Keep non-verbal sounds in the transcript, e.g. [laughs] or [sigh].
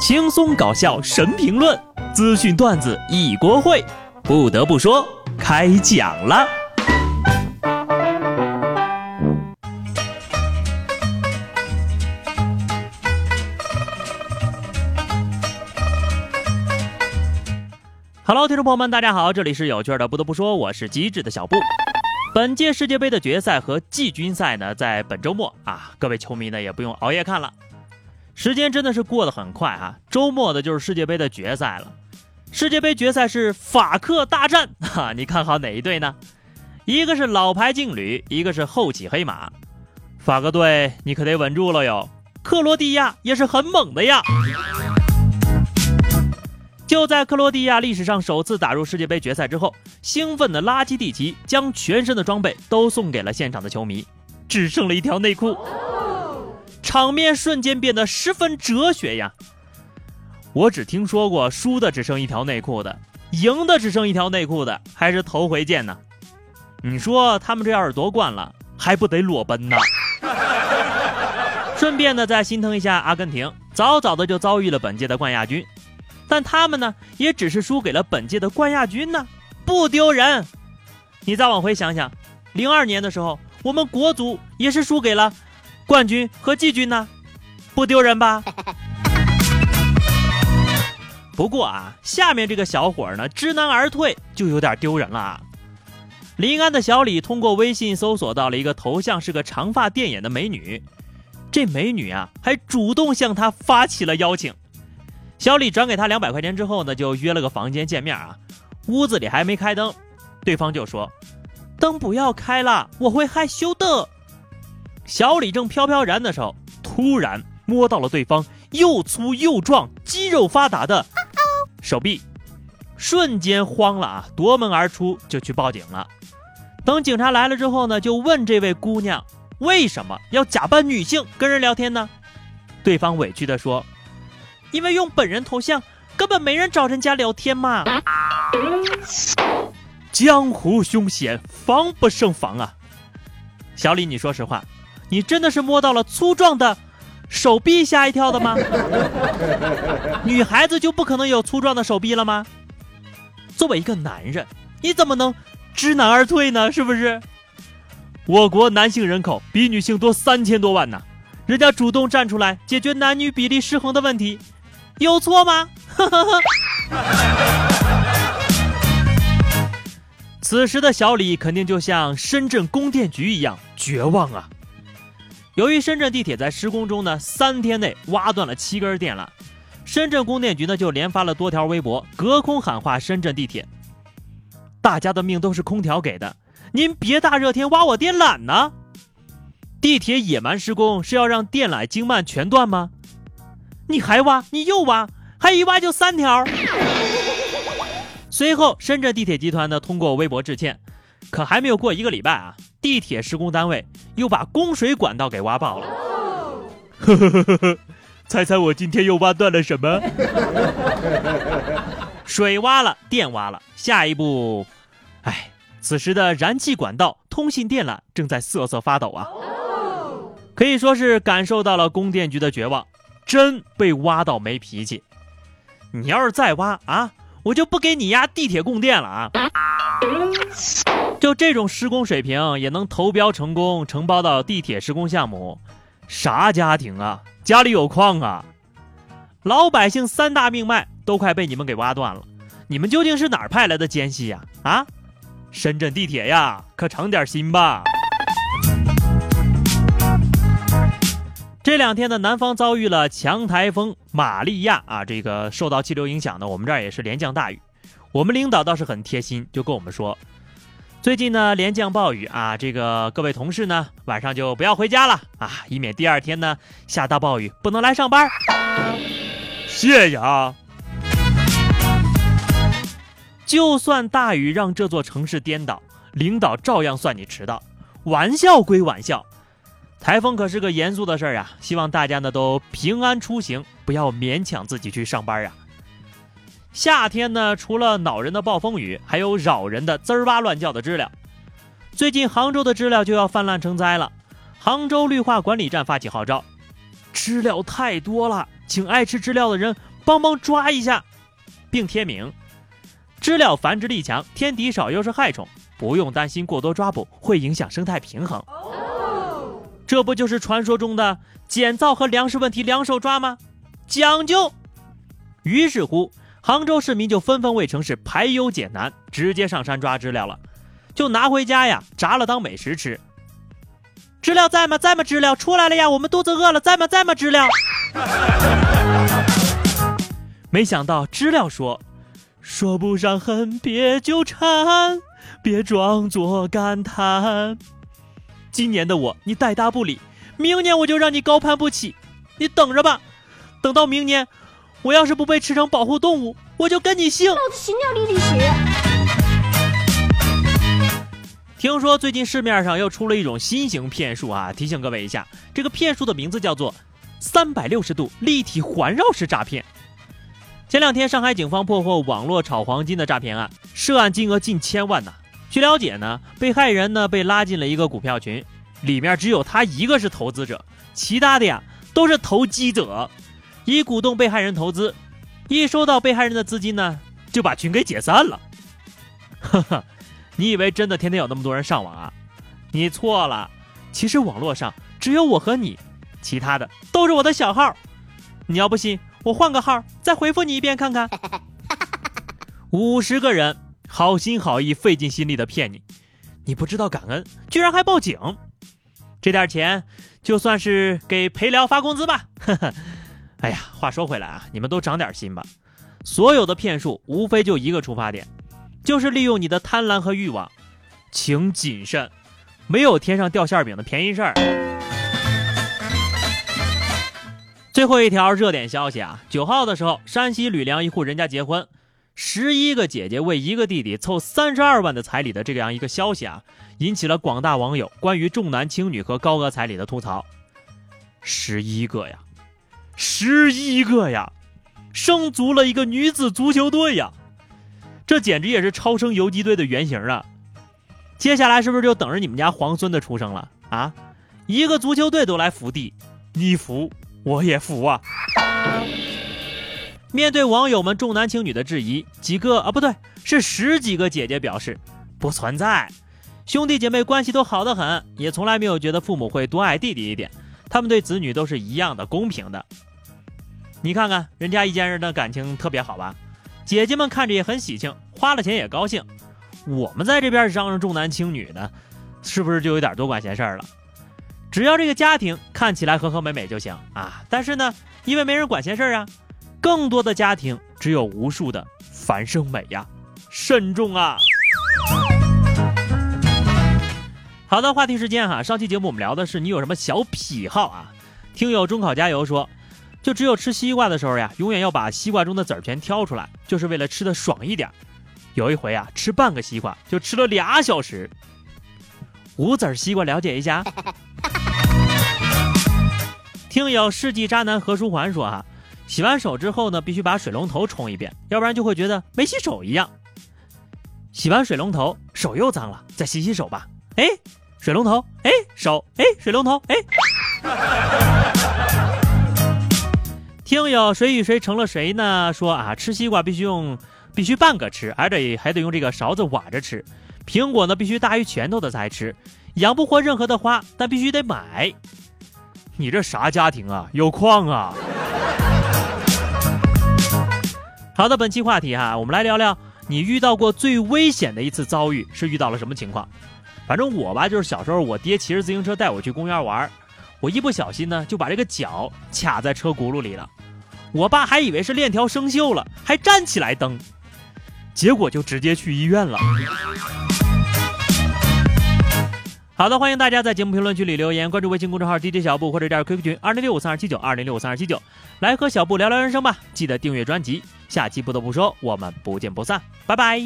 轻松搞笑神评论，资讯段子一锅烩。不得不说，开讲了。Hello，听众朋友们，大家好，这里是有趣的。不得不说，我是机智的小布。本届世界杯的决赛和季军赛呢，在本周末啊，各位球迷呢也不用熬夜看了。时间真的是过得很快啊，周末的就是世界杯的决赛了。世界杯决赛是法克大战 [laughs] 哈，你看好哪一队呢？一个是老牌劲旅，一个是后起黑马。法国队你可得稳住了哟，克罗地亚也是很猛的呀。就在克罗地亚历史上首次打入世界杯决赛之后，兴奋的拉基蒂奇将全身的装备都送给了现场的球迷，只剩了一条内裤，场面瞬间变得十分哲学呀！我只听说过输的只剩一条内裤的，赢的只剩一条内裤的，还是头回见呢。你说他们这要是夺冠了，还不得裸奔呢？顺便呢，再心疼一下阿根廷，早早的就遭遇了本届的冠亚军。但他们呢，也只是输给了本届的冠亚军呢，不丢人。你再往回想想，零二年的时候，我们国足也是输给了冠军和季军呢，不丢人吧？[laughs] 不过啊，下面这个小伙呢，知难而退就有点丢人了啊。临安的小李通过微信搜索到了一个头像是个长发电眼的美女，这美女啊，还主动向他发起了邀请。小李转给他两百块钱之后呢，就约了个房间见面啊。屋子里还没开灯，对方就说：“灯不要开了，我会害羞的。”小李正飘飘然的时候，突然摸到了对方又粗又壮、肌肉发达的手臂，瞬间慌了啊，夺门而出就去报警了。等警察来了之后呢，就问这位姑娘为什么要假扮女性跟人聊天呢？对方委屈的说。因为用本人头像，根本没人找人家聊天嘛。江湖凶险，防不胜防啊！小李，你说实话，你真的是摸到了粗壮的手臂吓一跳的吗？[laughs] 女孩子就不可能有粗壮的手臂了吗？作为一个男人，你怎么能知难而退呢？是不是？我国男性人口比女性多三千多万呢，人家主动站出来解决男女比例失衡的问题。有错吗？[laughs] 此时的小李肯定就像深圳供电局一样绝望啊！由于深圳地铁在施工中呢，三天内挖断了七根电缆，深圳供电局呢就连发了多条微博，隔空喊话深圳地铁：“大家的命都是空调给的，您别大热天挖我电缆呢！地铁野蛮施工是要让电缆经脉全断吗？”你还挖，你又挖，还一挖就三条。随后，深圳地铁集团呢通过微博致歉，可还没有过一个礼拜啊，地铁施工单位又把供水管道给挖爆了。呵呵呵呵呵，猜猜我今天又挖断了什么？[laughs] 水挖了，电挖了，下一步，哎，此时的燃气管道、通信电缆正在瑟瑟发抖啊，可以说是感受到了供电局的绝望。真被挖到没脾气！你要是再挖啊，我就不给你压地铁供电了啊！就这种施工水平也能投标成功承包到地铁施工项目，啥家庭啊？家里有矿啊？老百姓三大命脉都快被你们给挖断了，你们究竟是哪儿派来的奸细呀？啊，深圳地铁呀，可长点心吧！这两天呢，南方遭遇了强台风玛利亚啊，这个受到气流影响呢，我们这儿也是连降大雨。我们领导倒是很贴心，就跟我们说，最近呢连降暴雨啊，这个各位同事呢晚上就不要回家了啊，以免第二天呢下大暴雨不能来上班。谢谢啊！就算大雨让这座城市颠倒，领导照样算你迟到。玩笑归玩笑。台风可是个严肃的事儿啊！希望大家呢都平安出行，不要勉强自己去上班啊。夏天呢，除了恼人的暴风雨，还有扰人的滋儿哇乱叫的知了。最近杭州的知了就要泛滥成灾了，杭州绿化管理站发起号召：知了太多了，请爱吃知了的人帮忙抓一下，并贴名：知了繁殖力强，天敌少，又是害虫，不用担心过多抓捕会影响生态平衡。这不就是传说中的减灶和粮食问题两手抓吗？讲究。于是乎，杭州市民就纷纷为城市排忧解难，直接上山抓知了了，就拿回家呀，炸了当美食吃。知了在吗？在吗？知了出来了呀！我们肚子饿了，在吗？在吗？知了。没想到知了说：“说不上恨，别纠缠，别装作感叹。今年的我你带大不理，明年我就让你高攀不起。你等着吧，等到明年，我要是不被吃成保护动物，我就跟你姓。”老子心里里血。听说最近市面上又出了一种新型骗术啊！提醒各位一下，这个骗术的名字叫做“三百六十度立体环绕式诈骗”。前两天，上海警方破获网络炒黄金的诈骗案，涉案金额近千万呢。据了解呢，被害人呢被拉进了一个股票群，里面只有他一个是投资者，其他的呀都是投机者，以鼓动被害人投资。一收到被害人的资金呢，就把群给解散了。[laughs] 哈哈。你以为真的天天有那么多人上网啊？你错了，其实网络上只有我和你，其他的都是我的小号。你要不信，我换个号再回复你一遍看看。[laughs] 五十个人好心好意、费尽心力的骗你，你不知道感恩，居然还报警。这点钱就算是给陪聊发工资吧。哎呀，话说回来啊，你们都长点心吧。所有的骗术无非就一个出发点。就是利用你的贪婪和欲望，请谨慎，没有天上掉馅饼的便宜事儿。最后一条热点消息啊，九号的时候，山西吕梁一户人家结婚，十一个姐姐为一个弟弟凑三十二万的彩礼的这样一个消息啊，引起了广大网友关于重男轻女和高额彩礼的吐槽。十一个呀，十一个呀，生足了一个女子足球队呀！这简直也是超生游击队的原型啊！接下来是不是就等着你们家皇孙的出生了啊？一个足球队都来福地，你服我也服啊！面对网友们重男轻女的质疑，几个啊不对，是十几个姐姐表示不存在，兄弟姐妹关系都好得很，也从来没有觉得父母会多爱弟弟一点，他们对子女都是一样的公平的。你看看人家一家人的感情特别好吧？姐姐们看着也很喜庆，花了钱也高兴。我们在这边嚷嚷重男轻女的，是不是就有点多管闲事儿了？只要这个家庭看起来和和美美就行啊！但是呢，因为没人管闲事儿啊，更多的家庭只有无数的繁盛美呀，慎重啊！好的，话题时间哈，上期节目我们聊的是你有什么小癖好啊？听友中考加油说。就只有吃西瓜的时候呀，永远要把西瓜中的籽儿全挑出来，就是为了吃的爽一点。有一回啊，吃半个西瓜就吃了俩小时。无籽西瓜了解一下。听友世纪渣男何书桓说啊，洗完手之后呢，必须把水龙头冲一遍，要不然就会觉得没洗手一样。洗完水龙头，手又脏了，再洗洗手吧。哎，水龙头，哎，手，哎，水龙头，哎。[laughs] 听友谁与谁成了谁呢？说啊，吃西瓜必须用，必须半个吃，而得还得用这个勺子挖着吃。苹果呢，必须大于拳头的才吃。养不活任何的花，但必须得买。你这啥家庭啊？有矿啊！[laughs] 好的，本期话题哈，我们来聊聊你遇到过最危险的一次遭遇是遇到了什么情况？反正我吧，就是小时候我爹骑着自行车带我去公园玩，我一不小心呢就把这个脚卡在车轱辘里了。我爸还以为是链条生锈了，还站起来蹬，结果就直接去医院了。好的，欢迎大家在节目评论区里留言，关注微信公众号 DJ 小布或者加入 QQ 群二零六五三二七九二零六五三二七九，来和小布聊聊人生吧。记得订阅专辑，下期不得不说，我们不见不散，拜拜。